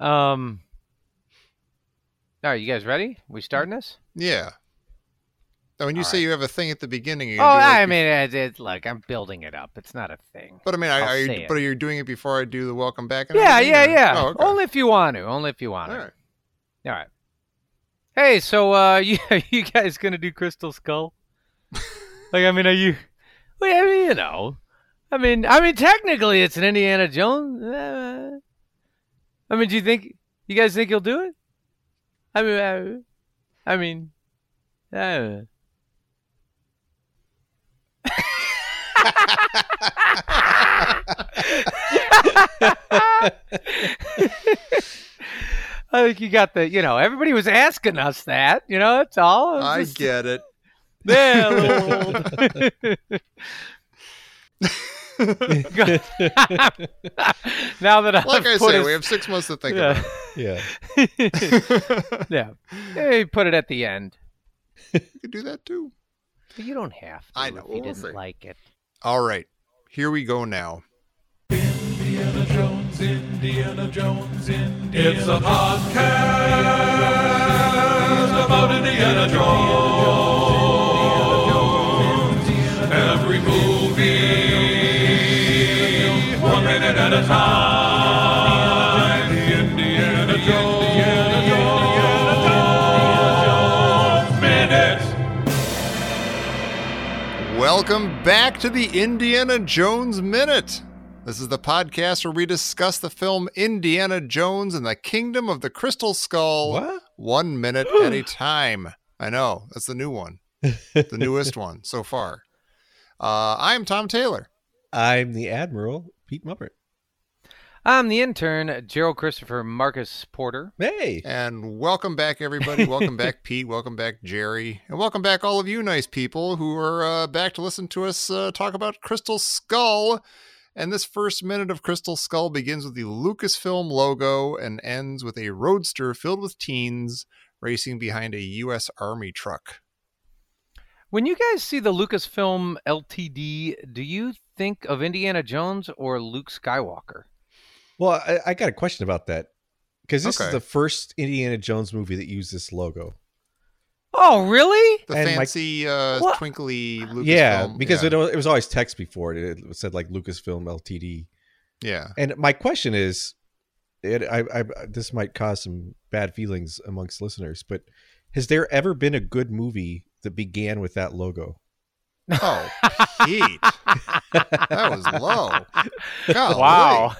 Um. All right, you guys ready? We starting this? Yeah. Now, when you All say right. you have a thing at the beginning, Oh, gonna do it I mean, it, it, look, I'm building it up. It's not a thing. but I mean, are, you, it. but are you doing it before I do the welcome back? And Yeah, yeah, or- yeah. Oh, okay. Only if you want to. Only if you want All to. right. All right. Hey, so uh, you you guys gonna do Crystal Skull? like, I mean, are you? Well, I mean, you know, I mean, I mean, technically, it's an Indiana Jones. Uh, I mean, do you think you guys think he'll do it? I mean, uh, I mean, uh, I think you got the, you know, everybody was asking us that, you know, that's all. I just- get it. Yeah, a little old. now that I've like I put say, us- we have six months to think yeah. yeah. about yeah, hey, put it at the end. you could do that too. But you don't have to I know, if you we'll didn't see. like it. All right. Here we go now. Indiana Jones, Indiana Jones, Indiana It's a podcast about Indiana Jones. Every movie, one minute at a time. Indiana Jones, Indiana Jones, minute. Welcome back to the Indiana Jones Minute. This is the podcast where we discuss the film Indiana Jones and the Kingdom of the Crystal Skull What? one minute at a time. I know, that's the new one, the newest one so far. Uh, I'm Tom Taylor. I'm the Admiral, Pete Muppert. I'm the intern, Gerald Christopher Marcus Porter. Hey. And welcome back, everybody. welcome back, Pete. Welcome back, Gerry. And welcome back, all of you nice people who are uh, back to listen to us uh, talk about Crystal Skull. And this first minute of Crystal Skull begins with the Lucasfilm logo and ends with a roadster filled with teens racing behind a U.S. Army truck. When you guys see the Lucasfilm LTD, do you think of Indiana Jones or Luke Skywalker? Well, I, I got a question about that because this Okay. is the first Indiana Jones movie that used this logo. Oh, really? The And my- fancy, uh, twinkly Lucasfilm. yeah, because yeah. It, it was always text before it. It said like Lucasfilm Ltd. yeah. And my question is, it, I, I, this might cause some bad feelings amongst listeners, but has there ever been a good movie that began with that logo? Oh, Pete. that was low. Golly. Wow.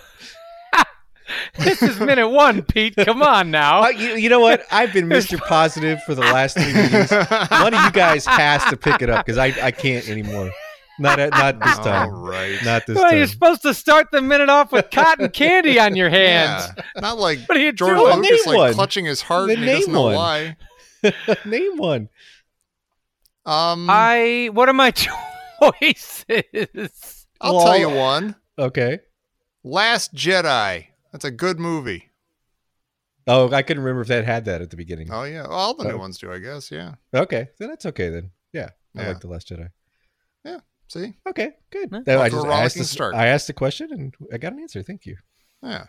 this is minute one, Pete. Come on now. Uh, you, you know what? I've been Mr. Positive for the last three meetings. One of you guys has to pick it up because I, I can't anymore. Not at, not this time. right. Not this well, you're supposed to start the minute off with cotton candy on your hands. Yeah, not like What are you George doing? Lucas Name like one. clutching his heart Then and he doesn't name know one. why. Name one. Um, I. What are my choices? I'll Well, tell you one. Okay. Last Jedi. That's a good movie. Oh, I couldn't remember if that had that at the beginning. Oh yeah, well, all the new Oh. ones do, I guess. Yeah. Okay, then that's okay then. Yeah, I Yeah. like the Last Jedi. Yeah. See. Okay, good. Huh? Then I a just asked the, start. I asked the question and I got an answer. Thank you. Yeah.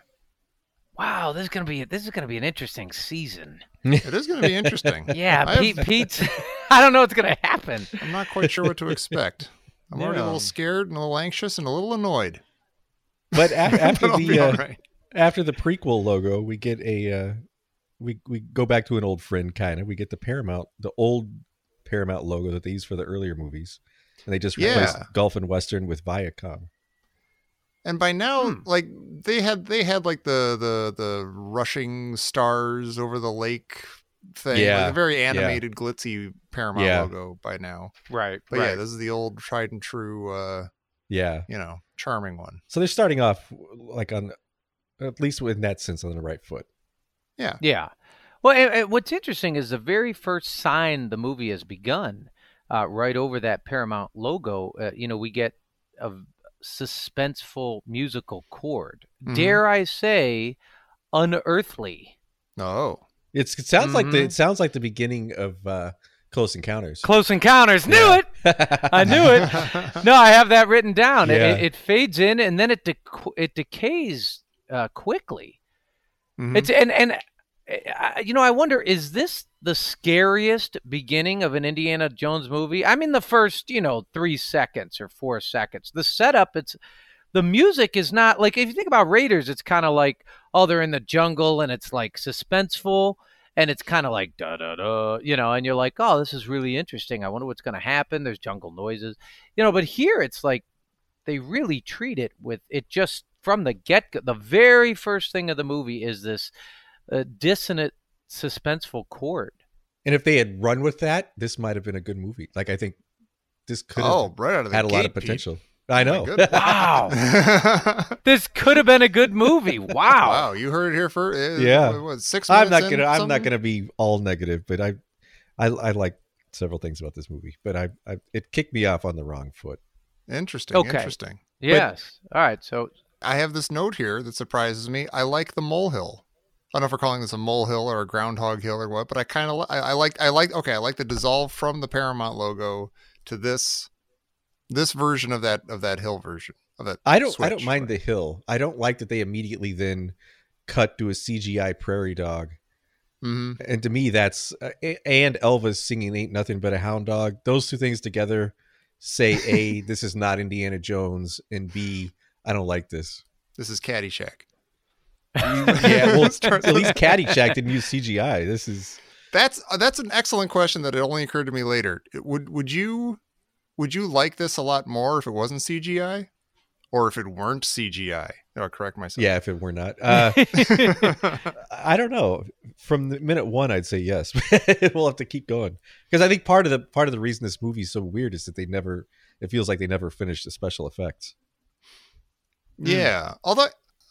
Wow, this is gonna be this is gonna be an interesting season. It is going to be interesting. Yeah, I have- Pete. Pete's. I don't know what's gonna happen. I'm not quite sure what to expect. I'm already a little scared and a little anxious and a little annoyed. But a- after But the uh, all right. after the prequel logo, we get a uh, we we go back to an old friend kind of. We get the Paramount, the old Paramount logo that they used for the earlier movies, and they just replaced Yeah. Gulf and Western with Viacom. And by now, Hmm. like they had they had like the the the rushing stars over the lake thing. Yeah, Like a very animated, glitzy Paramount Yeah. logo by now. Right. But yeah, this is the old tried and true uh, Yeah, you know, charming one. so they're starting off like on at least in that sense on the right foot. Yeah. Yeah. Well, and, and what's interesting is the very first sign the movie has begun, uh, right over that Paramount logo. Uh, you know, we get a suspenseful musical chord. Mhm. Dare I say, unearthly. Oh. It's, it sounds like the Mhm. it sounds like the beginning of uh, Close Encounters. Close Encounters. Knew Yeah. it. I knew it. No, I have that written down. It- Yeah. It, it fades in and then it dec- it decays uh, quickly. Mhm. It's and and you know, I wonder is this the scariest beginning of an Indiana Jones movie? I mean, the first you know three seconds or four seconds. The setup, it's the music is not like if you think about Raiders, it's kind of like oh they're in the jungle and it's like suspenseful and it's kind of like da da da, you know, and you're like oh this is really interesting. I wonder what's going to happen. There's jungle noises, you know, but here it's like they really treat it with it just from the get the very first thing of the movie is this uh, dissonant suspenseful chord And if they had run with that, this might have been a good movie. Like I think this could have oh, right out of the had a lot gate, of Pete. potential. I know. goodness. wow wow, this could have been a good movie wow, Wow, you heard it here first. Yeah. what, what, six. I'm not gonna. I'm something? not gonna be all negative, but I, I, I like several things about this movie, but I, I, it kicked me off on the wrong foot. Interesting. Okay. Interesting. yes all right so I have this note here that surprises me. I like the molehill. I don't know if we're calling this a molehill or a groundhog hill or what, but I kind of I, I like I like okay I like the dissolve from the Paramount logo to this this version of that of that hill version of that. I don't. I don't switch. mind the hill. I don't like that they immediately then cut to a CGI prairie dog. Mhm. And to me, that's uh, and Elvis singing "Ain't Nothing But a Hound Dog." Those two things together say a this is not Indiana Jones, and b I don't like this. This is Caddyshack. Yeah, well, at least Caddyshack didn't use CGI. This is That's uh, that's an excellent question that it only occurred to me later. Would would you would you like this a lot more if it wasn't CGI, or if it weren't CGI? I'll correct myself. yeah. If it were not, uh, I don't know. From the minute one, I'd say yes. we'll have to keep going because I think part of the part of the reason this movie's so weird is that they never. It feels like they never finished the special effects. Yeah. Although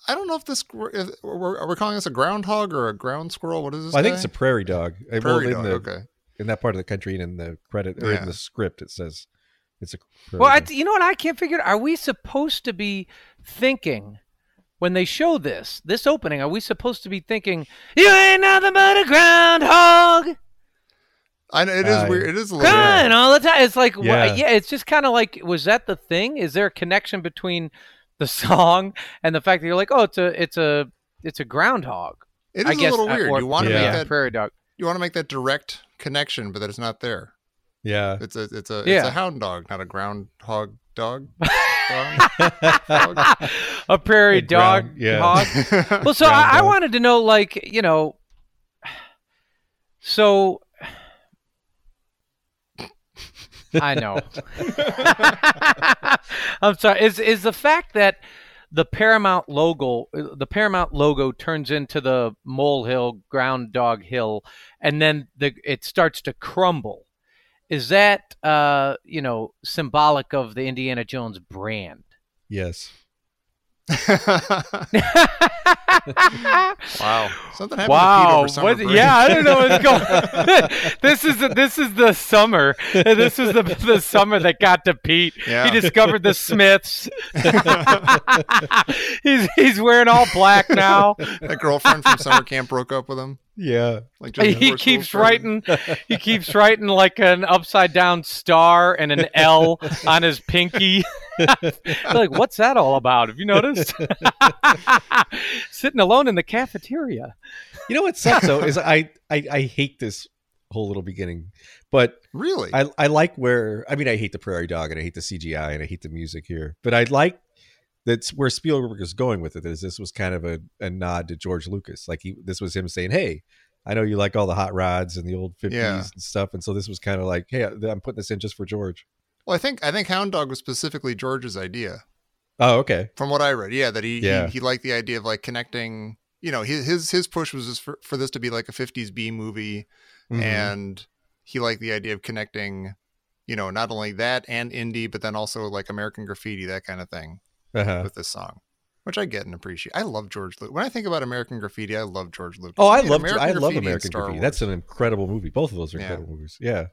I don't know if this if, we're, are we calling this a groundhog or a ground squirrel? What is this? Well, I think it's a prairie dog. Well, prairie in dog. the- okay. in that part of the country and in the credit or Yeah. in the script it says it's a prairie well I, you know what i can't figure Out. are we supposed to be thinking when they show this this opening are we supposed to be thinking you ain't nothing but a groundhog I know it is Uh, weird. It is a little. crying all the time. It's like, yeah. Yeah. yeah, it's just kind of like, was that the thing? Is there a connection between the song and the fact that you're like, oh, it's a, it's a, it's a groundhog? It I guess, a little uh, weird. or- you want to Yeah. make that. prairie dog. You want to make that direct connection, but that it's not there. yeah It's a. It's a. It's Yeah. a hound dog, not a groundhog dog. dog. a prairie A dog ground- yeah. hog. Well, so I, I wanted to know, like, you know, so I know. I'm sorry. Is is the fact that the Paramount logo, the Paramount logo, turns into the molehill, ground dog hill, and then the it starts to crumble? Is that uh, you know symbolic of the Indiana Jones brand? yes wow. Something happened to Pete Wow! summer What, yeah, I don't know what's going. this is this is the summer. This is the the summer that got to Pete. Yeah. He discovered the Smiths. he's he's wearing all black now. that girlfriend from summer camp broke up with him. Yeah Like just He keeps writing. He keeps writing like an upside down star and an L on his pinky. like, what's that all about? Have you noticed? Sitting alone in the cafeteria. you know what sucks though is I, I i hate this whole little beginning but Really? i i like where i mean i hate the prairie dog and i hate the cgi and i hate the music here but i like that's where spielberg is going with it is this was kind of a, a nod to george lucas like he this was him saying hey i know you like all the hot rods and the old 50s Yeah. and stuff and so this was kind of like hey i'm putting this in just for george well, I think I think Hound Dog was specifically George's idea. oh okay from what I read. Yeah, that he Yeah. he, he liked the idea of like connecting. You know, his his his push was just for, for this to be like a '50s B movie, Mhm. and he liked the idea of connecting. You know, not only that and indie, but then also like American Graffiti, that kind of thing, uh-huh. with this song, which I get and appreciate. I love George Lucas. When I think about American Graffiti, I love George Lucas. Oh, I He did love American I love Graffiti American Graffiti. Wars. That's an incredible movie. Both of those are Yeah. incredible movies. Yeah.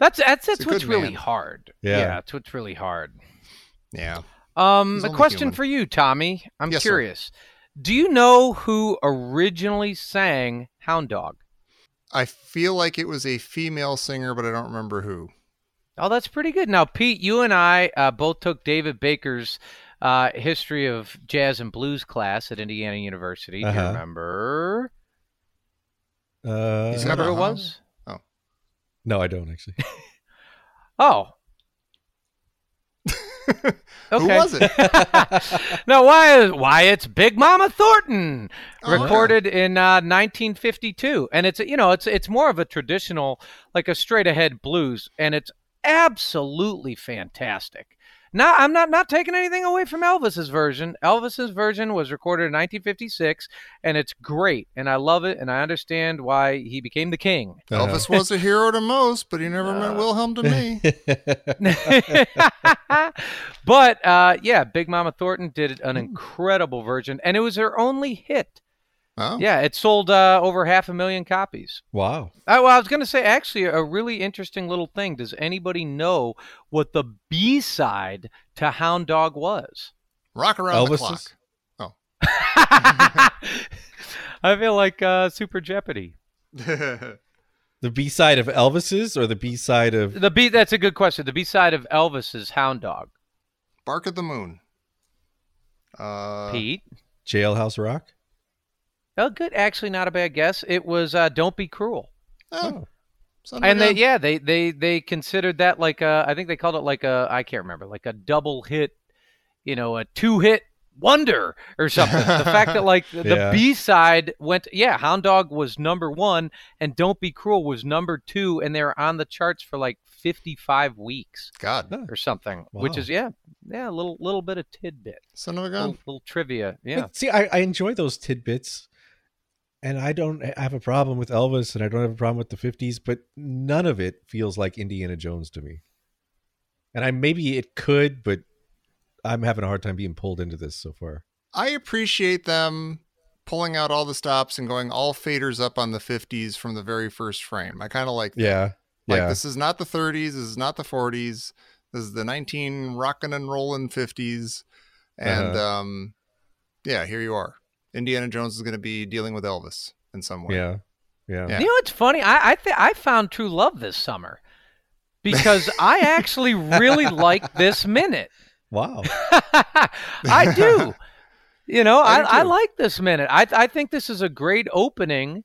That's that's that's what's really man. hard. Yeah. yeah, that's what's really hard. yeah. Um, He's a question human. for you, Tommy. I'm Yes, sir. curious. Do you know who originally sang Hound Dog? I feel like it was a female singer, but I don't remember who. Oh, that's pretty good. Now, Pete, you and I uh, both took David Baker's uh, history of jazz and blues class at Indiana University. Do you Uh-huh. remember? Uh, He's Remember who it uh-huh. was? no, I don't actually. Oh. okay. Who was it? no, why? Why it's Big Mama Thornton, Oh, okay. recorded in uh, 1952, and it's you know it's it's more of a traditional, like a straight ahead blues, and it's absolutely fantastic. Now, I'm not not taking anything away from Elvis's version. Elvis's version was recorded in 1956, and it's great, and I love it, and I understand why he became the king. Uh-huh. Elvis was a hero to most, but he never meant Wilhelm to me. but uh, yeah, Big Mama Thornton did an incredible version, and it was her only hit. Oh, Yeah, it sold uh, over half a million copies. wow. Uh, well, I was going to say, actually, a really interesting little thing. Does anybody know what the B side to Hound Dog was? rock around the Elvis's? Oh. I feel like uh, Super Jeopardy. The B side of Elvis's or the B side of The B. That's a good question. The B side of Elvis's Hound Dog. Bark at the Moon. Uh, Pete. Jailhouse Rock? Oh, good. Actually, not a bad guess. It was uh, "Don't Be Cruel." oh, son of a and they yeah they they they considered that like a I think they called it like a I can't remember like a double hit, you know, a two hit wonder or something. the fact that like the, Yeah. B side went yeah, Hound Dog was number one and Don't Be Cruel was number two, and they were on the charts for like fifty five weeks God, Huh. or something, which is yeah yeah a little little bit of tidbit, son of a little, gun. little trivia yeah. But see, I, I enjoy those tidbits, and I don't have a problem with Elvis, and I don't have a problem with the '50s, but none of it feels like Indiana Jones to me. And I maybe it could, but I'm having a hard time being pulled into this so far. I appreciate them pulling out all the stops and going all faders up on the 50s from the very first frame. I kind of like that. Yeah, Like yeah, this is not the 30s, this is not the 40s. This is the 19 rockin' and rollin' 50s. And Uh-huh. um yeah, here you are. Indiana Jones is going to be dealing with Elvis in some way. yeah, yeah. Yeah. You know what's funny? I I, th- I found true love this summer because I actually really like this minute. Wow. I do. You know, I I, I, like this minute. I I think this is a great opening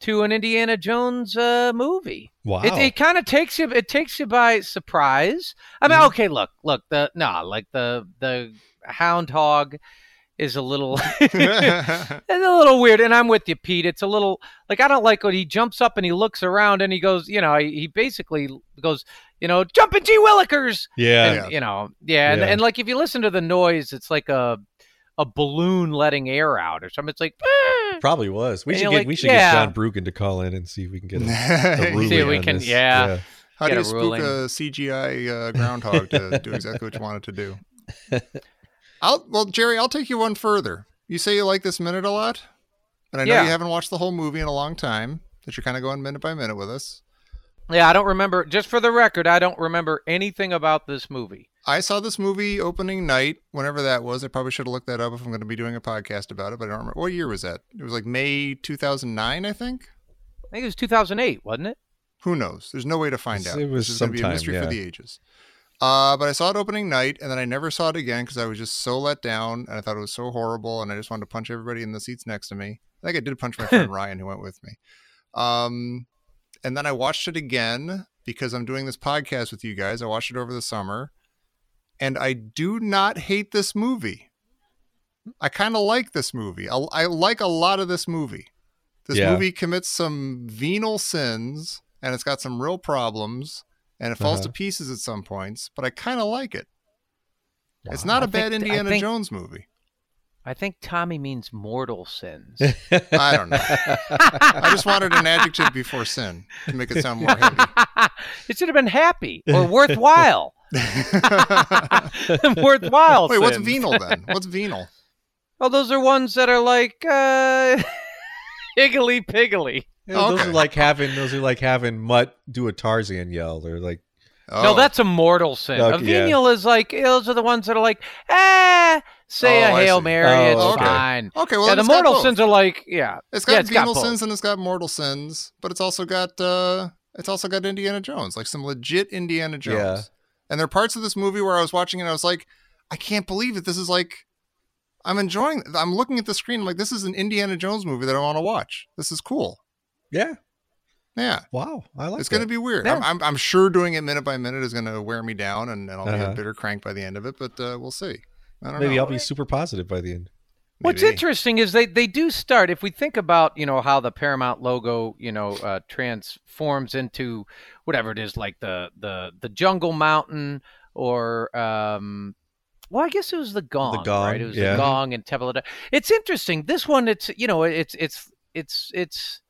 to an Indiana Jones uh, movie. Wow. It, it kind of takes you it takes you by surprise. I mean, Mhm. okay, look, look, the no, like the the hound hog is a little it's a little weird and I'm with you Pete. It's a little like I don't like when he jumps up and he looks around and he goes, you know, he, he basically goes, you know, jumping G Willikers yeah. and, Yeah. you know, yeah, And, Yeah. and like if you listen to the noise, it's like a a balloon letting air out or something. It's like "Eh." Probably was. We And should get like, we should yeah. get John Brugan to call in and see if we can get a, a How ruling See if we can- this. yeah. do Get you a spook ruling. a CGI uh, groundhog to do exactly what you want it to do? I'll well, Gerry, I'll take you one further. You say you like this minute a lot, and I know Yeah. you haven't watched the whole movie in a long time. That you're kind of going minute by minute with us. Yeah, I don't remember. Just for the record, I don't remember anything about this movie. I saw this movie opening night, whenever that was. I probably should have looked that up if I'm going to be doing a podcast about it, but I don't remember. What year was that? It was like May 2009, I think. I think it was 2008, wasn't it? Who knows? There's no way to find out. It was This going to be a mystery yeah. for the ages. Uh, but I saw it opening night, and then I never saw it again because I was just so let down, and I thought it was so horrible, and I just wanted to punch everybody in the seats next to me. I think I did punch my friend Ryan, who went with me. Um, and then I watched it again because I'm doing this podcast with you guys. I watched it over the summer, and I do not hate this movie. I kind of like this movie. I, I like a lot of this movie. This Yeah. movie commits some venal sins, and it's got some real problems, and it falls to Uh-huh. pieces at some points. But I kind of like it. It's not a I bad think- Indiana think- Jones movie. I think Tommy means mortal sins. I don't know. I just wanted an adjective before sin to make it sound more heavy. it should have been happy or worthwhile. worthwhile. Wait, what's venal then? What's venal? Oh, those are ones that are like uh, higgly piggly. Yeah, Those Okay. are like having those are like having Mutt do a Tarzan yell. They're like Oh, No, that's a mortal sin. Okay, a yeah. venial is like those are the ones that are like, ah, say Oh, a I hail. Mary, Oh, it's okay. fine. okay. Well, yeah, the mortal both. sins are like, yeah, It's got yeah, it's got sins and it's got mortal sins, but it's also got uh it's also got Indiana Jones, like some legit Indiana Jones. Yeah. And there are parts of this movie where I was watching it and I was like, I can't believe that this is like I'm enjoying. I'm looking at the screen I'm like this is an Indiana Jones movie that I want to watch. This is cool. Yeah. Yeah, Wow. I like it's going to be weird. Yeah. I'm, I'm, I'm sure doing it minute by minute is going to wear me down, and, and I'll be Uh-huh. a bitter crank by the end of it. But uh, we'll see. I don't Maybe know. I'll be super positive by the end. What's interesting is they, they do start if we think about you know how the Paramount logo you know uh, transforms into whatever it is like the the the Jungle Mountain or um well I guess it was the gong, the Gong, right it was yeah. the gong and Temple. It's interesting this one it's you know it's it's it's it's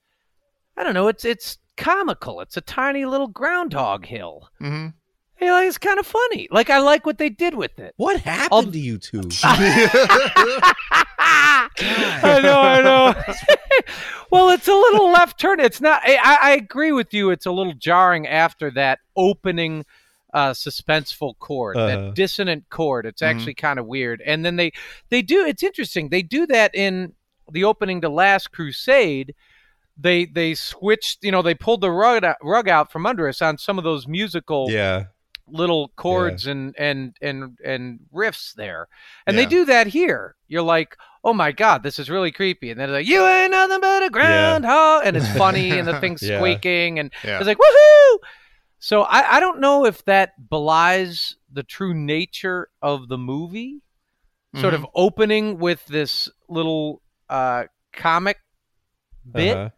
I don't know it's it's comical it's a tiny little groundhog hill Mhm. you know, it's kind of funny like I like what they did with it What happened I'll- to you two? I know, I know. well, it's a little left turn. It's not. I, I- agree with you. It's a little jarring after that opening uh, suspenseful chord, Uh-huh. that dissonant chord. It's Mhm. actually kind of weird. And then they they do. It's interesting. They do that in the opening to Last Crusade. They they switched. You know, they pulled the rug out, rug out from under us on some of those musical yeah. little chords and and and and riffs there and they do that here you're like oh my god this is really creepy and then they're like you ain't nothing but a groundhog and it's funny and the thing's Yeah. squeaking and Yeah. it's like woohoo so I, I don't know if that belies the true nature of the movie sort Mm-hmm. of opening with this little uh comic bit Uh-huh.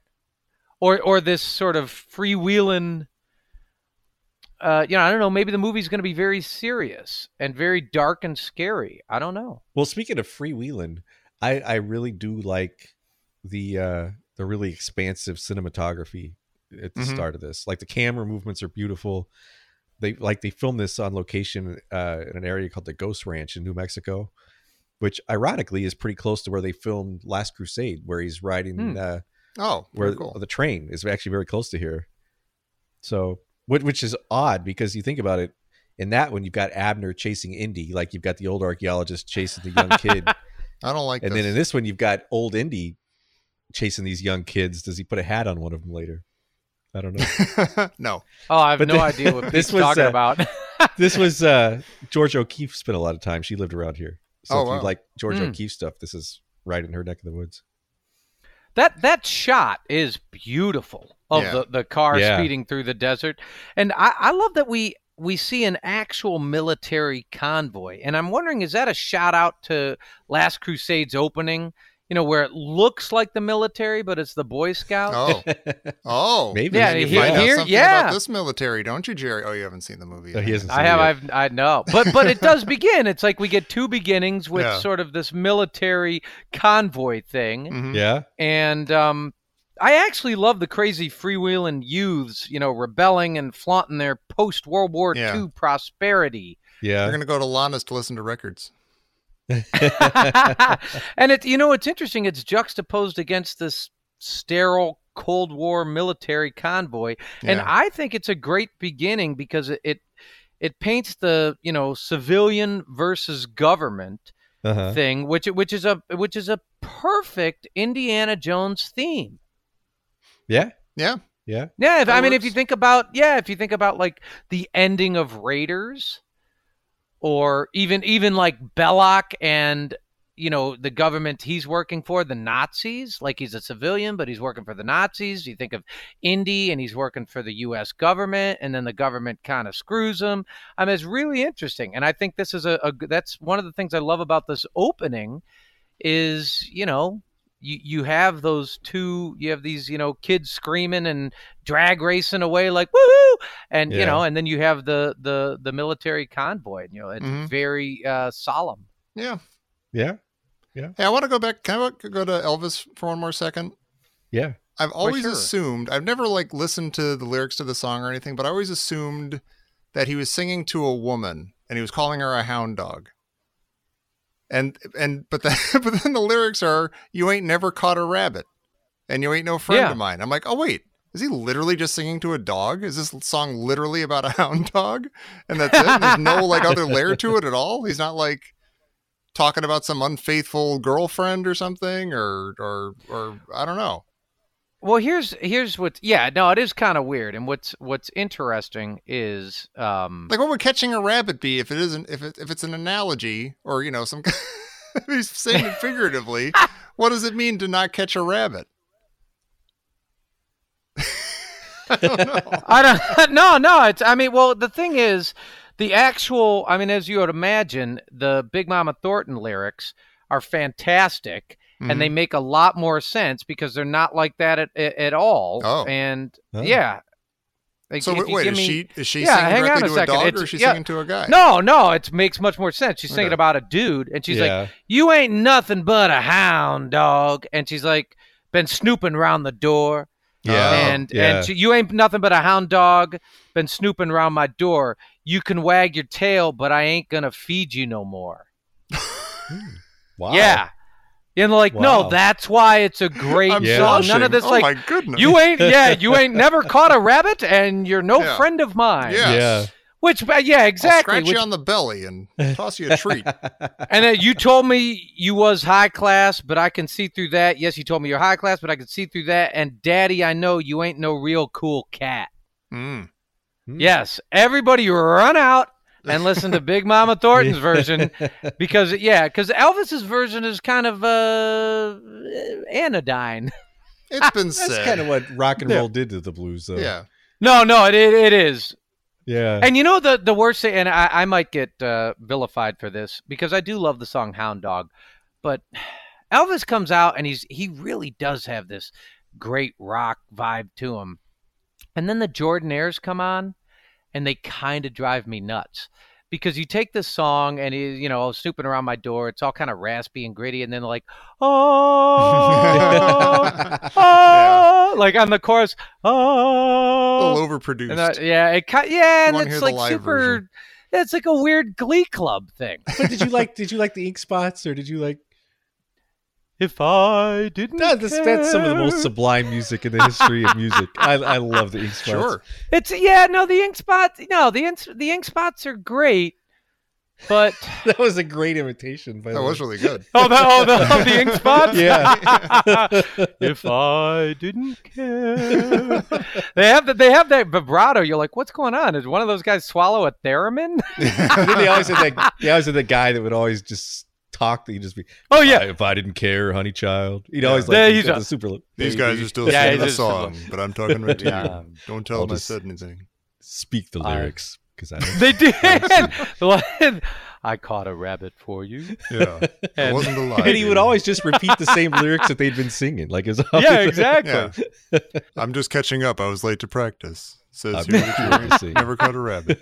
Or or this sort of freewheeling uh you know i don't know maybe the movie's going to be very serious and very dark and scary i don't know Well, speaking of freewheeling, I I really do like the uh the really expansive cinematography at the Mhm. start of this. Like the camera movements are beautiful. They like they filmed this on location uh in an area called the Ghost Ranch in New Mexico, which ironically is pretty close to where they filmed Last Crusade, where he's riding Hmm. uh Oh, where cool. the train is actually very close to here. So, which, which is odd because you think about it. In that one, you've got Abner chasing Indy, like you've got the old archaeologist chasing the young kid, I don't like and this. then in this one, you've got old Indy chasing these young kids. Does he put a hat on one of them later? I don't know. no. oh i have But no the- idea what this this was, talking uh, about this was uh, George O'Keeffe spent a lot of time. She lived around here, so Oh, if you like George Hmm. O'Keeffe stuff, this is right in her neck of the woods. That that shot is beautiful of Yeah. the, the car Yeah. speeding through the desert and I, I love that we we see an actual military convoy and i'm wondering is that a shout out to last crusade's opening you know where it looks like the military but it's the boy scouts Oh, oh, Maybe. Yeah, you here- find out here- something yeah. about this military, don't you, Gerry? Oh, you haven't seen the movie. Oh, he hasn't I seen it have. yet. I've. I know. But but it does begin. It's like we get two beginnings with Yeah. sort of this military convoy thing, Mhm. Yeah. and um, I actually love the crazy freewheeling youths, you know, rebelling and flaunting their post World War Yeah. II prosperity. Yeah. They're gonna go to Lana's to listen to records. and it, you know, it's interesting. It's juxtaposed against this sterile Cold War military convoy, and I think it's a great beginning because it. it it paints the you know civilian versus government Uh-huh. thing, which which is a which is a perfect Indiana Jones theme. Yeah. Yeah. Yeah. Yeah, if, That I mean, if you think about yeah, if you think about like the ending of Raiders, or even even like Belloq and you know the government he's working for, the Nazis. Like he's a civilian, but he's working for the Nazis. You think of Indy, and he's working for the U.S. government, and then the government kind of screws him. I mean, it's really interesting, and I think this is a, a that's one of the things I love about this opening is you know you you have those two you have these you know kids screaming and drag racing away like woohoo and you know and then you have the the the military convoy you know it's Mhm. very uh solemn Yeah. Yeah. Yeah. Hey, I want to go back. Can I go to Elvis for one more second? Yeah. I've always sure. assumed I've never like listened to the lyrics to the song or anything, but I always assumed that he was singing to a woman and he was calling her a hound dog. And and but then but then the lyrics are you ain't never caught a rabbit and you ain't no friend Yeah. of mine. I'm like, "Oh wait, is he literally just singing to a dog? Is this song literally about a hound dog?" And that's it. And there's no like other layer to it at all. He's not like talking about some unfaithful girlfriend or something or or or I don't know. Well, here's here's what's yeah no it is kind of weird and what's what's interesting is um Like what would catching a rabbit be if it isn't if it, if it's an analogy or you know some he's saying it figuratively. what does it mean to not catch a rabbit? I don't know. I don't no no it's I mean well the thing is the actual I mean as you would imagine the Big Mama Thornton lyrics are fantastic and they mm-hmm. make a lot more sense because they're not like that at at, at all Oh. and Oh. yeah Like, So wait, you wait give is me- she is she Yeah, singing directly a to a second. dog or It's- is she yeah. singing to a guy? No, no, it makes much more sense. She's singing Okay. about a dude, and she's like, "You ain't nothing but a hound dog," and she's like, "Been snooping around the door, yeah. Oh, and yeah. and she, you ain't nothing but a hound dog, been snooping around my door. You can wag your tail, but I ain't gonna feed you no more." Hmm. wow. Yeah, and like, no, that's why it's a great I'm Yeah. song. None of this oh like. my goodness. You ain't, yeah, you ain't never caught a rabbit, and you're no Yeah. friend of mine. Yes. Yeah. Which, uh, yeah, I'll scratch which- you on the belly and toss you a treat. And then you told me you was high class, but I can see through that. Yes, you told me you're high class, but I can see through that. And daddy, I know you ain't no real cool cat. Mm. Hmm. Yes, everybody run out and listen to Big Mama Thornton's version because yeah, because Elvis's version is kind of uh anodyne. It's been That's said. kind of what rock and Yeah. roll did to the blues, though. yeah. No, no, it it, it is. Yeah. And you know the the worst thing, and I, I might get uh, vilified for this because I do love the song Hound Dog, but Elvis comes out and he's he really does have this great rock vibe to him, and then the Jordanaires come on, and they kind of drive me nuts because you take this song and he, you know snooping around my door, it's all kind of raspy and gritty, and then like oh. Oh, like on the chorus, oh. A oh, little overproduced. and that, yeah, it cut. Yeah, and it's like super. version. It's like a weird Glee Club thing. but did you like? Did you like the ink spots, or did you like? If I didn't, No, that's, that's some of the most sublime music in the history of music. I, I love the ink spots. sure. It's yeah, no, the ink spots. No, the ink, the ink spots are great, but that was a great imitation. By That the was way. really good. oh, the oh, the, oh, the ink spots. Yeah. if I didn't care, they have that. They have that vibrato. You're like, what's going on? Is one of those guys swallow a theremin? And then they always had that. They always had the guy that would always just talk. That he'd just be. Oh yeah, if I didn't care, honey child. He'd Yeah. always Yeah, like he's the a- super. These guys are still Yeah, singing the song, but I'm talking right to Yeah. you. Don't tell I'll them just- I said anything. speak the I- lyrics because I don't. they did. The line I caught a rabbit for you. Yeah. I And- wasn't alive. and he would always just repeat the same lyrics that they'd been singing. Like his Yeah, exactly. Yeah. I'm just catching up. I was late to practice. Says I'm here that you never caught a rabbit.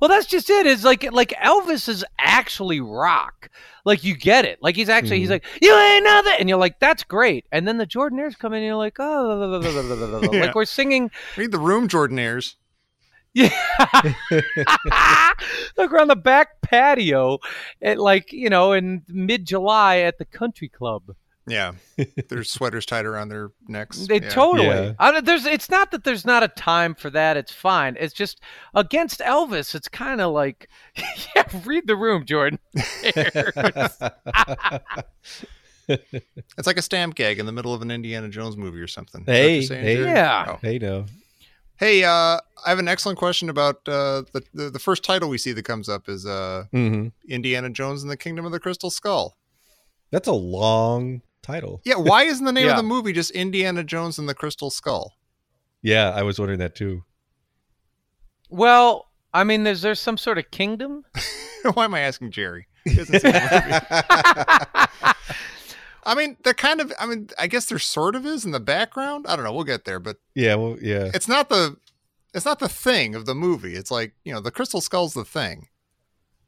Well, that's just it. it. Is like like Elvis is actually rock. Like you get it. Like he's actually he's Mhm. like you ain't nothing, and you're like that's great. And then the Jordanaires come in, and you're like oh, Yeah. like we're singing. Read the room, Jordanaires. Yeah, Look, we're on the back patio at like you know in mid July at the country club. Yeah. Their sweaters tied around their necks. They yeah. totally. Yeah. I mean, there's. It's not that there's not a time for that. It's fine. It's just against Elvis. It's kind of like, yeah. Read the room, Jordan. It's like a stamp gag in the middle of an Indiana Jones movie or something. Is that what Hey, you're saying, hey. Gerry? Yeah. Oh. hey, no. Hey, uh, I have an excellent question about uh, the, the the first title we see that comes up is uh, hmm Indiana Jones and the Kingdom of the Crystal Skull. That's a long title. Yeah, why isn't the name Yeah. of the movie just Indiana Jones and the Crystal Skull? Yeah, I was wondering that too. Well, I mean, there's there's some sort of kingdom. why am I asking Gerry? He hasn't seen the movie. I mean, they're kind of. I mean, I guess there sort of is in the background. I don't know. We'll get there, but yeah, well, yeah. it's not the. It's not the thing of the movie. It's like you know, the Crystal Skull's the thing.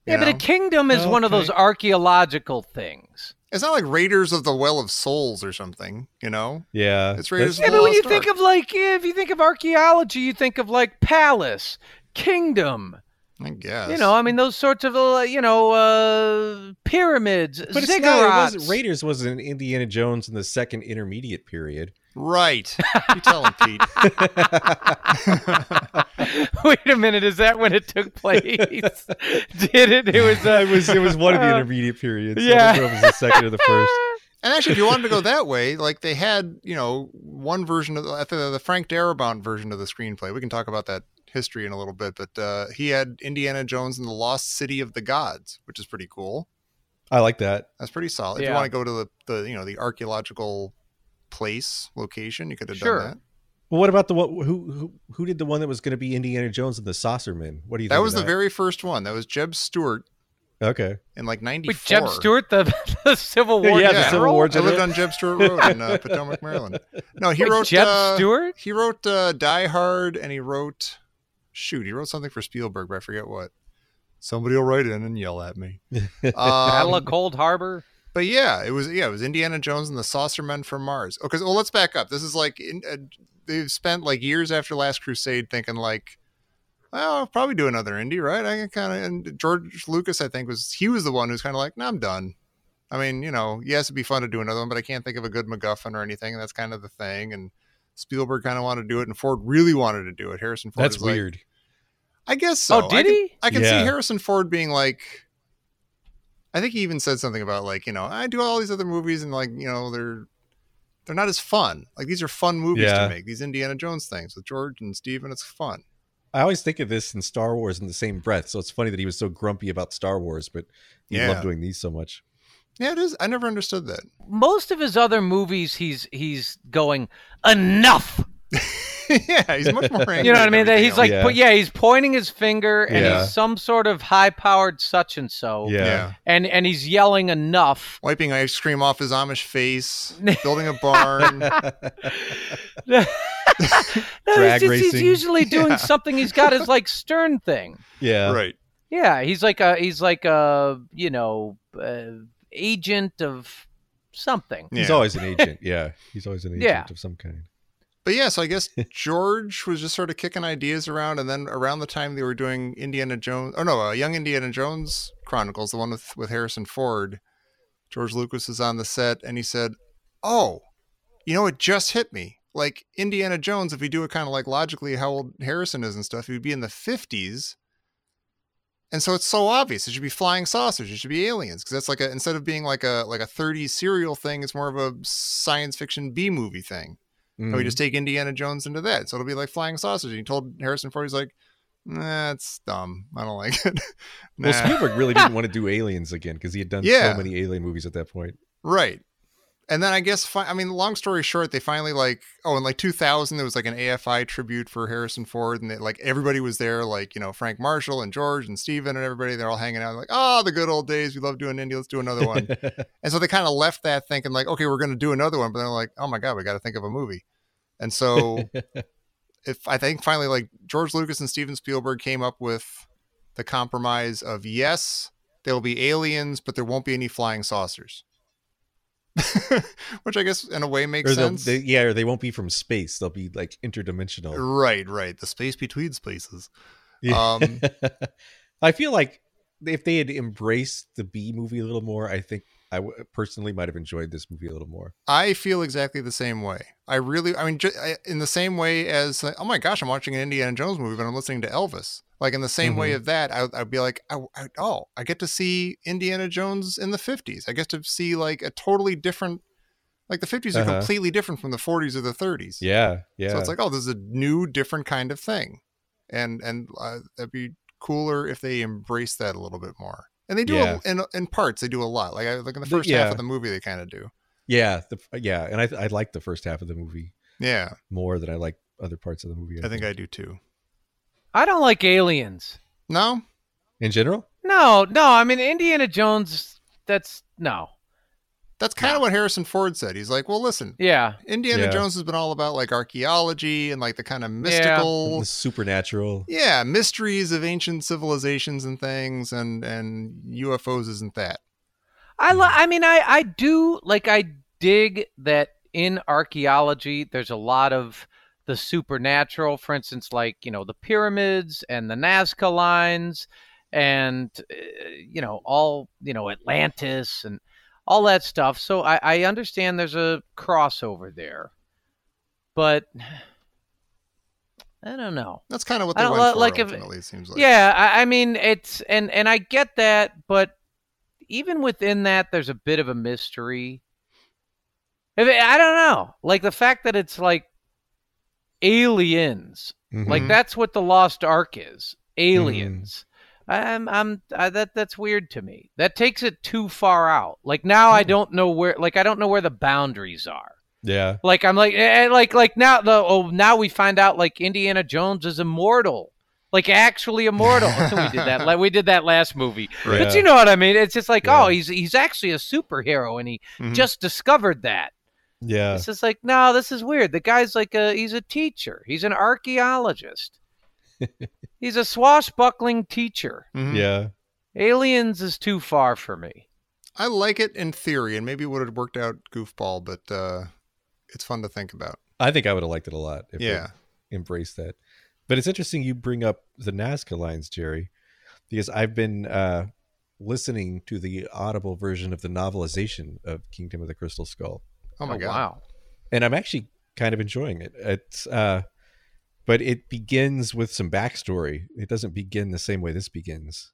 You Yeah, but a kingdom is one of those archaeological things. it's not like Raiders of the Well of Souls or something. You know, Yeah. It's Raiders Yeah, of but when you Lost think of like, if you think of archaeology, you think of like palace, kingdom. I guess. You know, I mean, those sorts of uh, you know uh, pyramids, But it's ziggurats. not, it wasn't, Raiders wasn't Indiana Jones in the second intermediate period. Right. You tell him, Pete. Wait a minute, is that when it took place? Did it? It was. Uh, it was it was one of the uh, intermediate periods. yeah. I don't know if it was the second or the first. And actually, if you wanted to go that way, like they had, you know, one version of the, the Frank Darabont version of the screenplay. We can talk about that history in a little bit, but uh, he had Indiana Jones and the Lost City of the Gods, which is pretty cool. I like that. That's pretty solid. If you want to go to the, the you know the archaeological place location, you could have Sure. done that. Well, what about the what, who who who did the one that was going to be Indiana Jones and the Saucerman? What do you? That think was of the very first one. That was Jeb Stuart okay. in like '94. Wait, Jeb Stuart, the, the Civil War Yeah, the? Civil War I lived on Jeb Stuart Road in uh, Potomac, Maryland. No, he Wait, wrote Jeb uh, Stuart. He wrote uh, Die Hard, and he wrote shoot, he wrote something for Spielberg, but I forget what. Somebody will write in and yell at me. Battle Um, of Cold Harbor. But yeah, it was yeah, it was Indiana Jones and the Saucermen from Mars. Okay, so well, let's back up. This is like in, uh, they've spent like years after Last Crusade thinking like, well, I'll probably do another indie, right? I can kind of and George Lucas, I think was he was the one who's kind of like, no, I'm done. I mean, you know, yes, it'd be fun to do another one, but I can't think of a good MacGuffin or anything. And that's kind of the thing. And Spielberg kind of wanted to do it, and Ford really wanted to do it. Harrison Ford. That's was like, weird. I guess so. oh, I did can- he? I can see Harrison Ford being like, I think he even said something about like, you know, I do all these other movies and like, you know, they're they're not as fun. Like these are fun movies Yeah. to make. These Indiana Jones things with George and Steve, and it's fun. I always think of this in Star Wars in the same breath. So it's funny that he was so grumpy about Star Wars, but he Yeah. loved doing these so much. Yeah, it is. I never understood that. Most of his other movies, he's he's going enough. yeah, he's much more. Angry You know what I mean? That he's like, Yeah. but yeah, he's pointing his finger, and Yeah. he's some sort of high-powered such and so, Yeah. yeah. and and he's yelling enough. Wiping ice cream off his Amish face, building a barn. no, Drag he's, just, he's usually doing Yeah. something. He's got his like stern thing. yeah. right. Yeah, he's like a he's like a you know uh, agent of something. He's always an agent. Yeah. He's always an agent Yeah. of some kind. But yeah, so I guess George was just sort of kicking ideas around, and then around the time they were doing Indiana Jones, oh no, uh, Young Indiana Jones Chronicles, the one with with Harrison Ford, George Lucas is on the set, and he said, "Oh, you know, it just hit me. Like Indiana Jones, if we do it kind of like logically how old Harrison is and stuff, he would be in the fifties." And so it's so obvious. It should be flying saucers. It should be aliens because that's like a instead of being like a like a 30s serial thing, it's more of a science fiction B movie thing. And we just mm-hmm. take Indiana Jones into that. So it'll be like flying sausage. And he told Harrison Ford, he's like, nah, it's dumb. I don't like it. nah. Well, Spielberg really didn't want to do aliens again because he had done Yeah. so many alien movies at that point. Right. And then I guess, fi- I mean, long story short, they finally like, oh, in like 2000, there was like an AFI tribute for Harrison Ford. And they, like everybody was there, like, you know, Frank Marshall and George and Steven and everybody. They're all hanging out like, oh, the good old days. We love doing indie. Let's do another one. And so they kind of left that thinking like, okay, we're going to do another one, but they're like, oh my god, we got to think of a movie. And so, if I think finally like George Lucas and Steven Spielberg came up with the compromise of yes, there will be aliens, but there won't be any flying saucers. Which I guess in a way makes or sense. they, yeah, or they won't be from space. They'll be like interdimensional. Right, right. The space between spaces. Yeah. Um, I feel like if they had embraced the B movie a little more, I think I w- personally might have enjoyed this movie a little more. I feel exactly the same way. I really, I mean, ju- I- in the same way as, oh my gosh, I'm watching an Indiana Jones movie, but I'm listening to Elvis. Like in the same way Mhm. of that, I, I'd be like, I, I, oh, I get to see Indiana Jones in the 50s. I get to see like a totally different, like the 50s are Uh-huh. completely different from the 40s or the 30s. Yeah, yeah. So it's like, oh, this is a new, different kind of thing, and and uh, that'd be cooler if they embrace that a little bit more. And they do Yeah. a, in in parts. They do a lot. Like I, like in the The- first half of the movie, they kind of do. yeah, the, yeah, and I I like the first half of the movie Yeah, more than I like other parts of the movie. I think I do too. I don't like aliens. No, in general. No, no. I mean Indiana Jones. That's no. that's kind of what Harrison Ford said. He's like, well, listen, Yeah, Indiana Yeah. Jones has been all about like archaeology and like the kind of mystical. the supernatural. Yeah, mysteries of ancient civilizations and things, and and UFOs isn't that. I li- I mean I I do like I dig that in archaeology there's a lot of the supernatural for instance like you know the pyramids and the Nazca lines and uh, you know all you know Atlantis and all that stuff so I I understand there's a crossover there but I don't know That's kind of what they went for. like if- ultimately, it seems like. yeah, I, I mean it's and and I get that, but even within that, there's a bit of a mystery. I don't know. Like the fact that it's like aliens. Like Mhm. that's what the Lost Ark is. Aliens. I'm I'm I, that that's weird to me. That takes it too far out. Like now I don't know where like I don't know where the boundaries are. Yeah. Like I'm like eh, like like now the oh now we find out like Indiana Jones is immortal. Like actually immortal. we did that. la- We did that last movie. Right. But you know what I mean? It's just like, Yeah. oh, he's he's actually a superhero and he Mhm. just discovered that. Yeah. It's just like, no, this is weird. The guy's like a he's a teacher. He's an archaeologist. he's a swashbuckling teacher. Mhm. Yeah. Aliens is too far for me. I like it in theory, and maybe it would have worked out goofball, but uh, it's fun to think about. I think I would have liked it a lot if Yeah. they embraced that. But it's interesting you bring up the Nazca lines, Gerry, because I've been uh, listening to the audible version of the novelization of Kingdom of the Crystal Skull. Oh my god! wow. and I'm actually kind of enjoying it. It's uh but it begins with some backstory. It doesn't begin the same way this begins.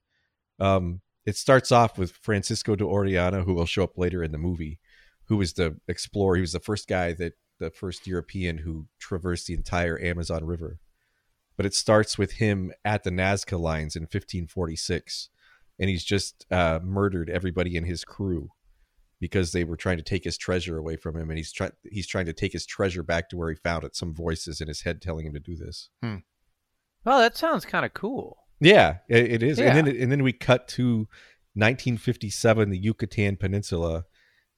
Um it starts off with Francisco de Orellana, who will show up later in the movie, who was the explorer. He was the first guy that the first European who traversed the entire Amazon River. But it starts with him at the Nazca lines in 1546, and he's just uh, murdered everybody in his crew because they were trying to take his treasure away from him and he's trying he's trying to take his treasure back to where he found it some voices in his head telling him to do this Well, that sounds kind of cool. yeah it, it is Yeah. and then and then we cut to 1957 the yucatan peninsula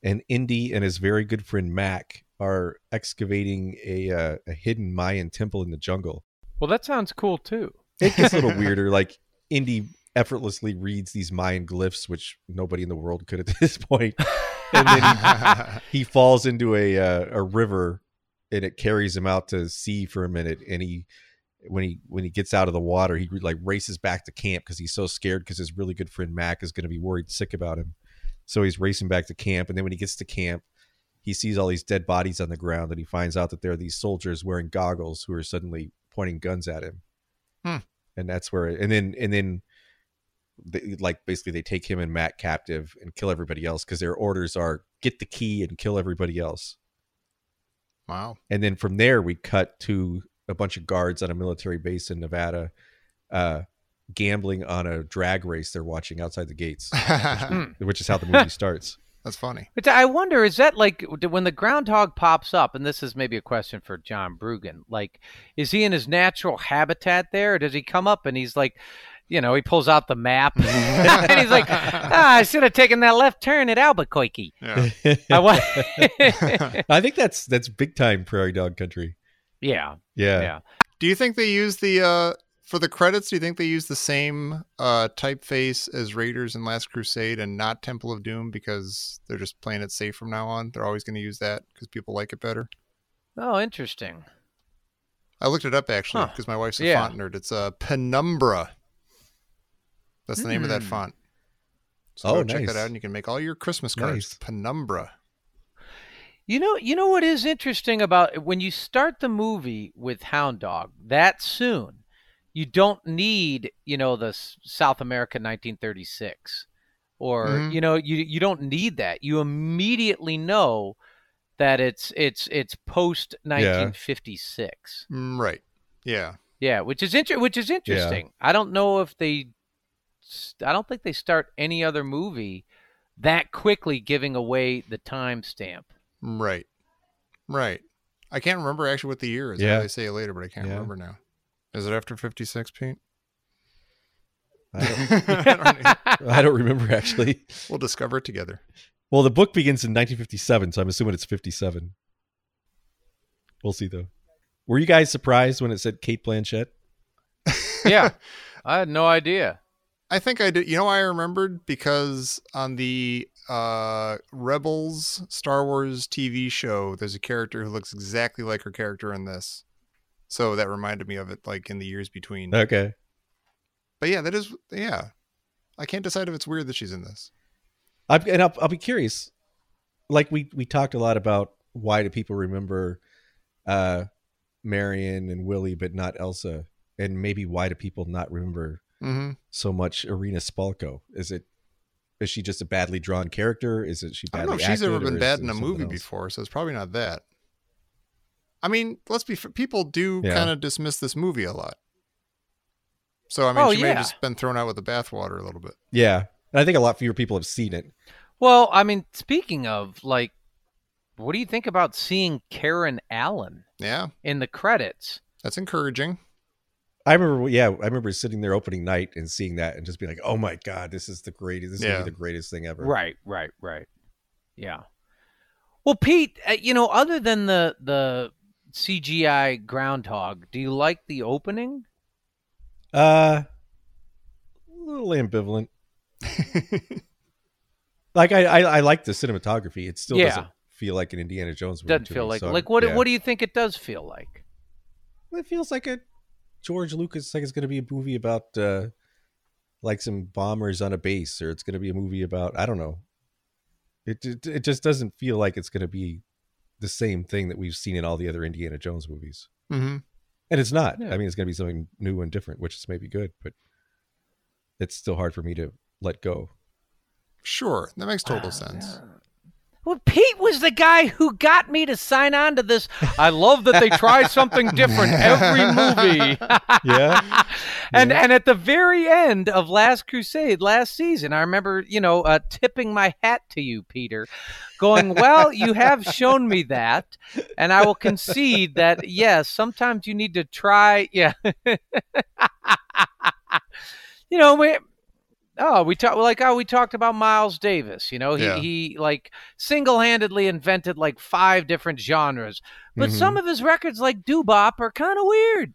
and indy and his very good friend mac are excavating a uh, a hidden mayan temple in the jungle Well, that sounds cool too. it gets a little weirder like indy effortlessly reads these mayan glyphs which nobody in the world could at this point and then he, he falls into a uh, a river and it carries him out to sea for a minute. And he when he when he gets out of the water he like races back to camp because he's so scared because his really good friend mac is going to be worried sick about him. So he's racing back to camp. And then when he gets to camp he sees all these dead bodies on the ground and he finds out that there are these soldiers wearing goggles who are suddenly pointing guns at him. Hmm. and that's where and then and then they, like basically they take him and Matt captive and kill everybody else because their orders are get the key and kill everybody else. wow. And then from there we cut to a bunch of guards on a military base in Nevada, uh, gambling on a drag race they're watching outside the gates, which is how the movie starts. That's funny. But I wonder, is that like when the groundhog pops up, and this is maybe a question for John Brugan, like, is he in his natural habitat there, or does he come up and he's like, you know, he pulls out the map and he's like, ah, I should have taken that left turn at Albuquerque. Yeah. I wa- I think that's that's big time prairie dog country. yeah, Yeah. yeah. Do you think they use the uh for the credits? Do you think they use the same uh typeface as Raiders and Last Crusade and not Temple of Doom because they're just playing it safe from now on? They're always going to use that because people like it better. Oh, interesting. I looked it up actually Huh. because my wife's a Yeah. font nerd. It's uh, Penumbra. That's the name of that Hmm. font. So Oh, go check nice. that out, and you can make all your Christmas cards. Nice. Penumbra. You know, you know what is interesting about when you start the movie with Hound Dog that soon, you don't need, you know, the South America 1936 or Mhm. you know, you you don't need that. You immediately know that it's it's it's post 1956. Mm, right. Yeah. Yeah, which is inter- which is interesting. I don't know if they s- I don't think they start any other movie that quickly giving away the timestamp. Mm, right. Right. I can't remember actually what the year is. I Yeah. know they say it later, but I can't Yeah. remember now. Is it after 56, Pete? I don't, I don't. I don't remember actually. we'll discover it together. Well, the book begins in 1957, so I'm assuming it's 57. We'll see though. Were you guys surprised when it said Cate Blanchett? yeah. I had no idea. I think I did. You know, why I remembered because on the uh, Rebels Star Wars TV show, there's a character who looks exactly like her character in this. So that reminded me of it, like in the years between. Okay. But yeah, that is yeah. I can't decide if it's weird that she's in this. I, and I'll, I'll be curious. Like we we talked a lot about why do people remember uh, Marion and Willie, but not Elsa, and maybe why do people not remember Mm-hmm. so much Irina Spalko? Is it is she just a badly drawn character? Is it she I don't know if she's ever acted, or been bad in a movie else? before, so it's probably not that. I mean, let's be people do Yeah. kind of dismiss this movie a lot. So I mean, Oh, she may have just been thrown out with the bathwater a little bit. Yeah, and I think a lot fewer people have seen it. Well, I mean, speaking of like, what do you think about seeing Karen Allen Yeah, in the credits? that's encouraging. I remember, yeah, I remember sitting there opening night and seeing that and just being like, "Oh my god, this is the greatest! This is Yeah. be the greatest thing ever." Right, right, right. Yeah. Well, Pete, uh, you know, other than the the CGI groundhog, do you like the opening? Uh, a little ambivalent. Like I, I, I like the cinematography. It still Yeah. doesn't feel like an Indiana Jones movie. It Doesn't feel me, like so, like what? yeah. What do you think it does feel like? It feels like a George Lucas. Like it's going to be a movie about uh, like some bombers on a base, or it's going to be a movie about I don't know. It it, it just doesn't feel like it's going to be the same thing that we've seen in all the other Indiana Jones movies, hmm and it's not. Yeah. I mean, it's going to be something new and different, which is maybe good, but it's still hard for me to let go. Sure, that makes total sense. Well, Pete was the guy who got me to sign on to this. I love that they try something different every movie. Yeah. and Yeah. and at the very end of Last Crusade last season, I remember you know uh, tipping my hat to you, Peter, going, "Well, you have shown me that, and I will concede that yes, sometimes you need to try." Yeah, you know we. Oh, we talked like oh we talked about Miles Davis. You know he Yeah. he like single handedly invented like five different genres, but Mhm. some of his records like Doo-Bop are kind of weird.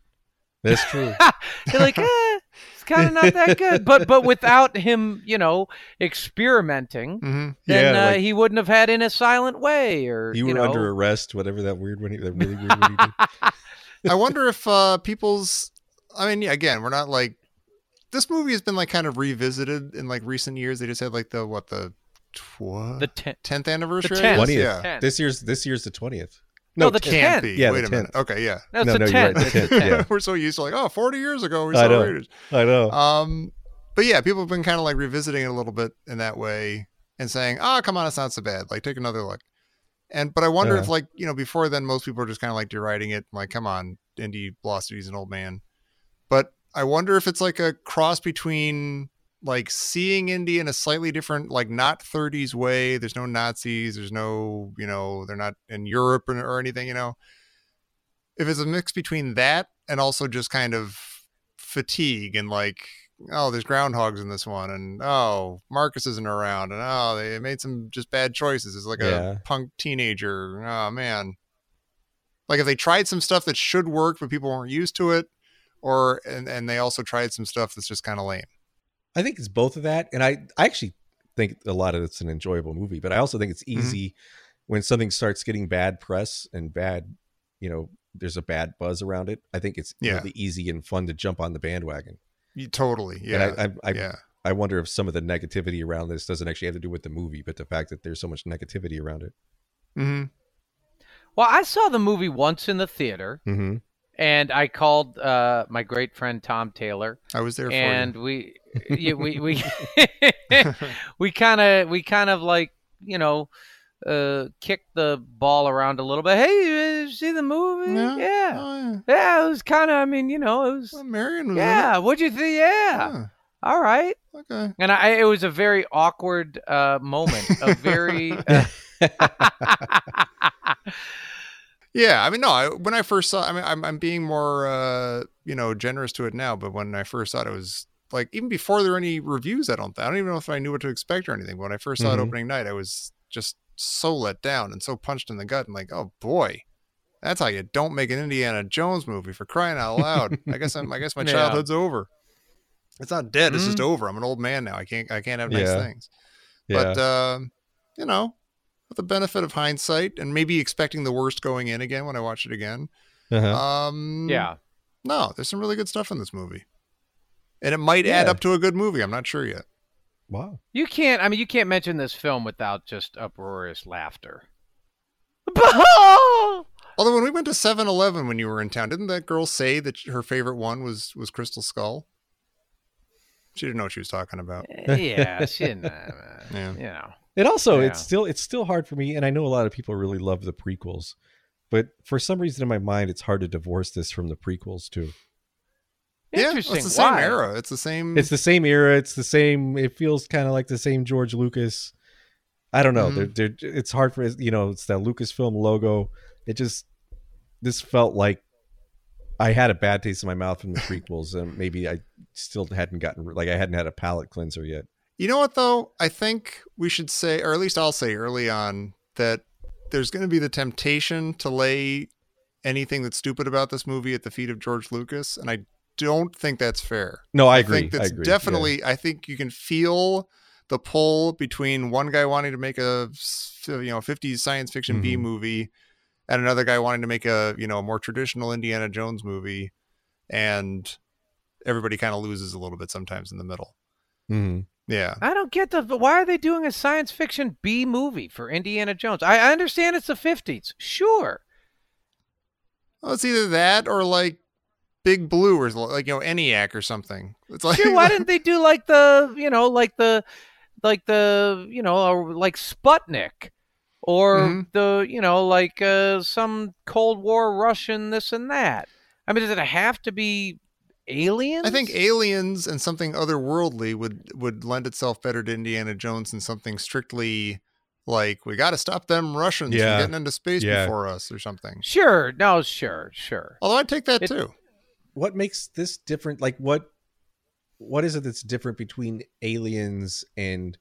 That's true. They're like, eh, it's kind of not that good. But but without him, you know, experimenting, hmm then yeah, uh, like he wouldn't have had in a silent way or you you, were know. under arrest, whatever that weird one, that really weird one he did. I wonder if uh, people's. I mean, yeah, again, we're not like this movie has been like kind of revisited in like recent years. They just had like the what the tw- the ten- tenth anniversary. I 10th. Twentieth. Yeah, Tenth. This year's this year's the twentieth. No, the can't 10th. be. Yeah, Wait the a minute. Okay, yeah. no, it's No, the no, you're 10th. right, the 10th, yeah. we're so used to like, oh, 40 years ago we I saw know. Raiders. I know. Um, but yeah, people have been kind of like revisiting it a little bit in that way and saying, "Oh, come on, it's not so bad. Like, take another look." And but I wonder Yeah. if like you know before then most people are just kind of like deriding it, like, "Come on, Indy lost it. He's an old man." I wonder if it's like a cross between like seeing Indy in a slightly different, like not 30s way. There's no Nazis. There's no, you know, they're not in Europe or, or anything. You know, if it's a mix between that and also just kind of fatigue and like oh there's groundhogs in this one and oh marcus isn't around and oh they made some just bad choices it's like Yeah. a punk teenager oh man like if they tried some stuff that should work but people weren't used to it or and, and they also tried some stuff that's just kind of lame I think it's both of that, and I I actually think a lot of it's an enjoyable movie, but I also think it's Mm-hmm. easy when something starts getting bad press and bad, you know, there's a bad buzz around it. I think it's Yeah. really easy and fun to jump on the bandwagon. You- totally yeah And I I, I, yeah I wonder if some of the negativity around this doesn't actually have to do with the movie, but the fact that there's so much negativity around it. hmm Well, I saw the movie once in the theater, Mm-hmm. And I called uh, my great friend Tom Taylor, i was there for and we, yeah, we we we kind of we kind of like you know uh kicked the ball around a little bit. Hey, uh, see the movie? Yeah. yeah. oh, yeah. Yeah, it was kind of. I mean, you know, it was. Well, marion was Yeah, what'd you think? Yeah, it. all right. Okay And I, it was a very awkward uh, moment. A very. Uh, Yeah, I mean, no. I, when I first saw, I mean, I'm I'm being more, uh, you know, generous to it now. But when I first saw it, it was like even before there were any reviews. I don't, I don't even know if I knew what to expect or anything. But when I 1st saw it Mhm. opening night, I was just so let down and so punched in the gut and like, oh boy, that's how you don't make an Indiana Jones movie for crying out loud. I guess I'm, I guess my Yeah. childhood's over. It's not dead. It's just Mhm. over. I'm an old man now. I can't, I can't have nice Yeah. things. yeah. But um, you know, with the benefit of hindsight and maybe expecting the worst going in again when I watch it again. uh-huh. Um, yeah. no, there's some really good stuff in this movie, and it might add up to a good movie. I'm not sure yet. wow. You can't. I mean, you can't mention this film without just uproarious laughter. Although when we went to 7-Eleven when you were in town, didn't that girl say that her favorite one was was Crystal Skull? She didn't know what she was talking about. yeah, she didn't. Uh, Yeah. You know. It also Yeah. it's still it's still hard for me, and I know a lot of people really love the prequels, but for some reason in my mind, it's hard to divorce this from the prequels too. Yeah, Interesting. it's the same Why? era. It's the same. It's the same era. It's the same. It feels kind of like the same George Lucas. I don't know. Mhm. They're, they're, it's hard for you know. It's that Lucasfilm logo. It just this felt like I had a bad taste in my mouth from the prequels, and maybe I still hadn't gotten like I hadn't had a palate cleanser yet. You know what though? I think we should say, or at least I'll say early on, that there's going to be the temptation to lay anything that's stupid about this movie at the feet of George Lucas, and I don't think that's fair. No, I I agree. think I that's agree. definitely. I think you can feel the pull between one guy wanting to make a you know 50s science fiction B Mhm. movie, and another guy wanting to make a you know more traditional Indiana Jones movie, and everybody kind of loses a little bit sometimes in the middle. Yeah. Yeah. I don't get the. Why are they doing a science fiction B movie for Indiana Jones? I, I understand it's the 50s. Sure. Well, it's either that or like Big Blue or like you know ENIAC or something. It's like Sure. Why didn't they do like the, you know, like the, like the, you know, or like Sputnik, or Mhm. the, you know, like uh, some Cold War Russian this and that. I mean, does it have to be aliens? I think aliens and something otherworldly would would lend itself better to Indiana Jones than something strictly like we got to stop them Russians Yeah. from getting into space Yeah. before us or something. Sure. No. Sure. Sure. Although I'd take that It- too. What makes this different? Like what? What is it that's different between aliens and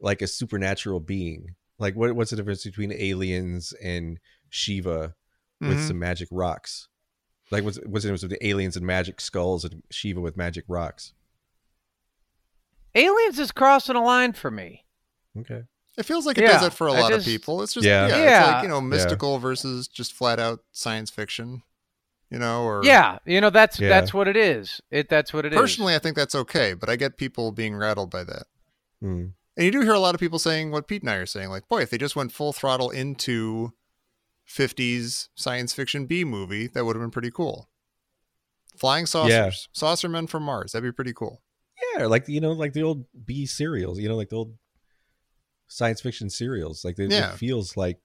like a supernatural being? Like what? What's the difference between aliens and Shiva with Mhm. some magic rocks? Like what's what's the difference with the aliens and magic skulls and Shiva with magic rocks? Aliens is crossing a line for me. Okay. It feels like it does Yeah, that for a I lot just- of people. It's just Yeah. yeah, it's Yeah. like you know mystical versus just flat out science fiction. You know, or Yeah. You know, that's Yeah. that's what it is. It that's what it is. personally, I think that's okay, but I get people being rattled by that. Hmm. And you do hear a lot of people saying what Pete and I are saying, like, boy, if they just went full throttle into 50s science fiction B movie, that would have been pretty cool. Flying saucers, saucermen from Mars, that'd be pretty cool. Yeah, like you know, like the old B serials. You know, like the old science fiction serials. Like it, Yeah. it feels like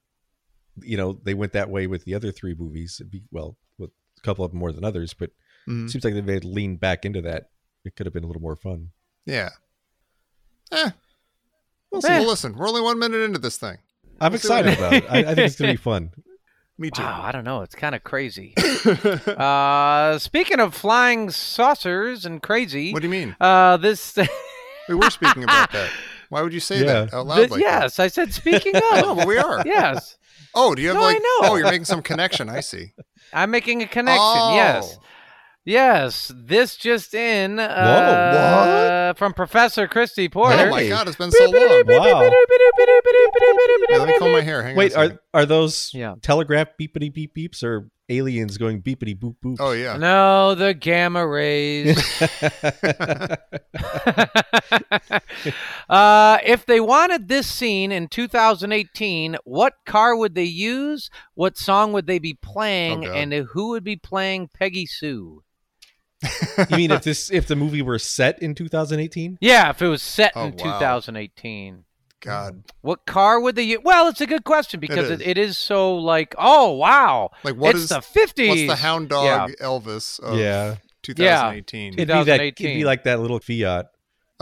you know they went that way with the other three movies. It'd be, well, with a couple of them more than others, but Mhm. it seems like if they had leaned back into that, it could have been a little more fun. Yeah. Eh. We'll see. Well, listen, we're only one minute into this thing. I'm We'll excited about it. I, I think it's going to be fun. Me too. Wow, I don't know. It's kind of crazy. uh, speaking of flying saucers and crazy, what do you mean? uh, this. We were speaking about that. Why would you say Yeah. that out loud Th- like yes, I said speaking of. No, but we are. yes, Oh, do you have No, I like? know. Oh, you're making some connection. I see. I'm making a connection. Oh. Yes, yes. This just in. Uh, From Professor Christy Porter. Oh my God, it's been so long. Wow. Hey, let me comb my hair. Hang Wait, on. are are those Yeah. telegraph beepity beep beeps or aliens going beepity boop boop? Oh yeah. No, the gamma rays. uh, if they wanted this scene in 2018, what car would they use? What song would they be playing? Oh, and who would be playing Peggy Sue? You mean if this if the movie were set in 2018? Yeah, if it was set Oh, in wow. 2018. God, What car would they use? Well, it's a good question because is. it, it is so like, oh, wow. like what it's is the 50s. what's the hound dog Yeah. Elvis of Yeah. 2018? It'd be that. It'd be like that little Fiat.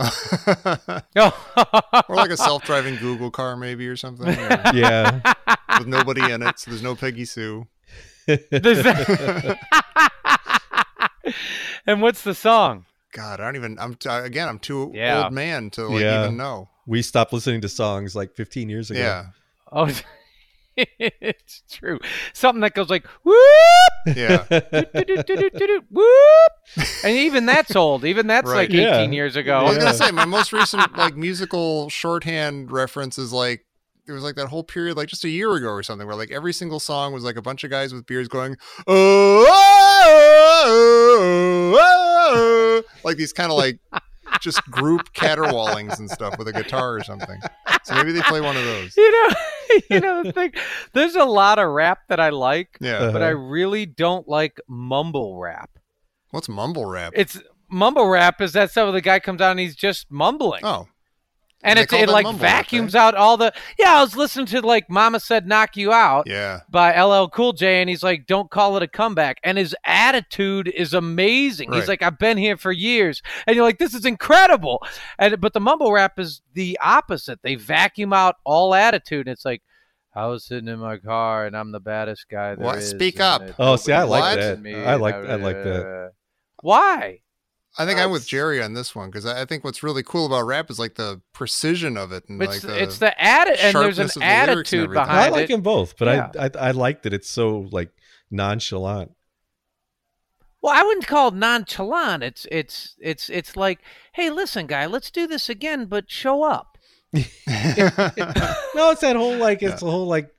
Oh. or like a self-driving Google car, maybe or something, or Yeah. with nobody in it, so there's no Peggy Sue. Does that- and what's the song? God, I don't even. I'm t- again. I'm too Yeah. old man to like Yeah. even know. we stopped listening to songs like 15 years ago. Yeah, Oh, it's true. Something that goes like whoop, yeah. whoop, and even that's old. Even that's Right. like Yeah. eighteen years ago. I was gonna say my most recent like musical shorthand reference is like there was like that whole period like just a year ago or something where like every single song was like a bunch of guys with beards going oh, oh, oh, oh," like these kind of like just group caterwaulings and stuff with a guitar or something. So maybe they play one of those. You know, you know the thing. There's a lot of rap that I like, Yeah. But I uh-huh. really don't like mumble rap. What's mumble rap? It's mumble rap is that some of the guy comes out and he's just mumbling. Oh, and they it's it like mumble vacuums out all the yeah i was listening to like mama said knock you out yeah. by ll cool j and he's like don't call it a comeback and his attitude is amazing Right. he's like i've been here for years and you're like this is incredible and but the mumble rap is the opposite they vacuum out all attitude and it's like I was sitting in my car and I'm the baddest guy there What? is, Speak up. it- Oh, see, I like What? that. me, I like and I like that. Why? I think I'm with Gerry on this one because I I think what's really cool about rap is like the precision of it and It's like the, it's the atti- and there's an sharpness of the lyrics and attitude everything. behind I like it. them both, but Yeah. I, I I like that it's so like nonchalant. Well, I wouldn't call it nonchalant. It's it's it's it's like, hey, listen, guy, let's do this again, but show up. No, it's that whole like it's the whole like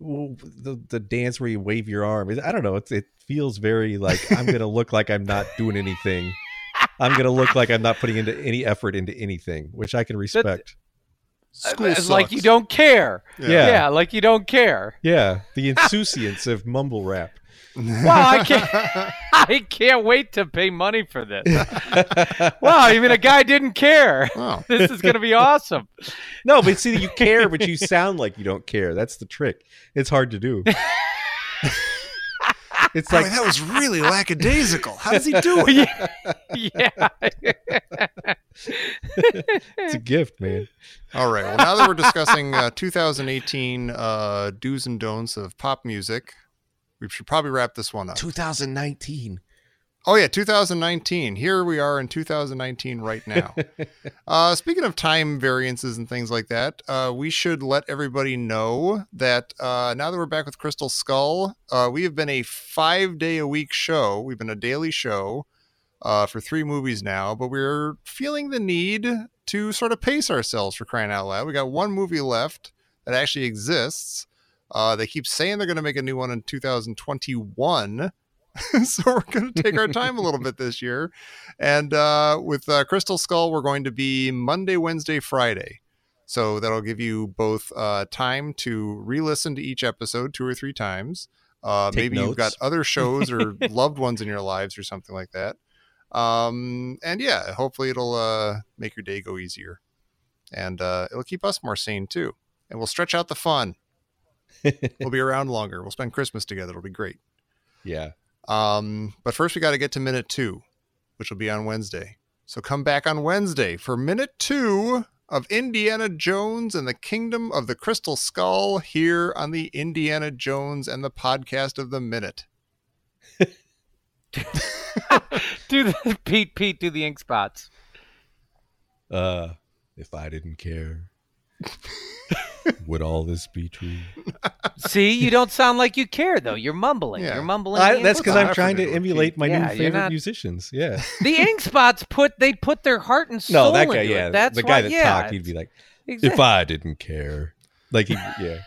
the the dance where you wave your arm. I don't know. It's it feels very like I'm gonna look like I'm not doing anything. I'm gonna look like I'm not putting into any effort into anything, which I can respect. School It's like you don't care. Yeah. Yeah. like you don't care. Yeah, the insouciance of mumble rap. Wow, I can't I can't wait to pay money for this. wow, even a guy didn't care. Oh. This is gonna be awesome. No, but see, you care, but you sound like you don't care. That's the trick. It's hard to do. It's Boy, like that was really lackadaisical. How does he do it? yeah. yeah. it's a gift, man. All right. Well, now that we're discussing uh, 2018 uh, do's and don'ts of pop music, we should probably wrap this one up. 2019. Oh yeah, 2019. Here we are in 2019 right now. uh, speaking of time variances and things like that, uh, we should let everybody know that uh, now that we're back with Crystal Skull, uh, we have been a five day a week show. We've been a daily show uh, for three movies now, but we're feeling the need to sort of pace ourselves for crying out loud. We got one movie left that actually exists. Uh, they keep saying they're going to make a new one in 2021. so we're going to take our time a little bit this year. And uh, with uh, Crystal Skull, we're going to be Monday, Wednesday, Friday. So that'll give you both uh, time to re-listen to each episode two or three times. Uh, maybe you've got other shows or loved ones in your lives or something like that. Um, and yeah, hopefully it'll uh, make your day go easier, and uh, it'll keep us more sane too. And we'll stretch out the fun. we'll be around longer. We'll spend Christmas together. It'll be great. Yeah. Um, but first, we got to get to minute two, which will be on Wednesday. So come back on Wednesday for minute two of Indiana Jones and the Kingdom of the Crystal Skull here on the Indiana Jones and the Podcast of the Minute. do the Pete Pete do the ink spots. Uh, if I didn't care, would all this be true? See, you don't sound like you care though. You're mumbling. Yeah. You're mumbling. I, that's because I'm trying to emulate my Yeah, new favorite not- musicians. Yeah. the ink spots put they put their heart and soul No, that guy. into Yeah, it. That's the why, guy that yeah, talked, he'd be like, exactly. "If I didn't care," like he, yeah.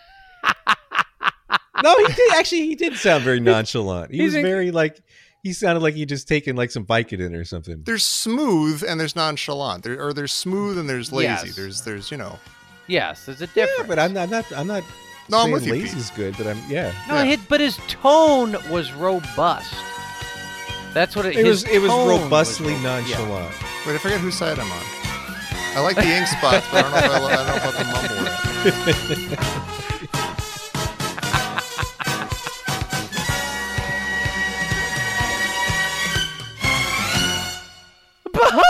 no, he did actually. He did sound very nonchalant. He He's was very like. He sounded like he just taken like some Vicodin or something. There's smooth and there's nonchalant. There, or there's smooth and there's lazy. Yes. There's, there's, you know. Yes, there's a difference. Yeah, but I'm not. I'm not. I'm not no, I'm with you. Lazy's good, but I'm yeah. No, yeah. But his tone was robust. That's what it, it was. It was robustly was nonchalant. Yeah. Wait, I forget whose side I'm on. I like the ink spots, but I don't know if I, I don't know about the mumble.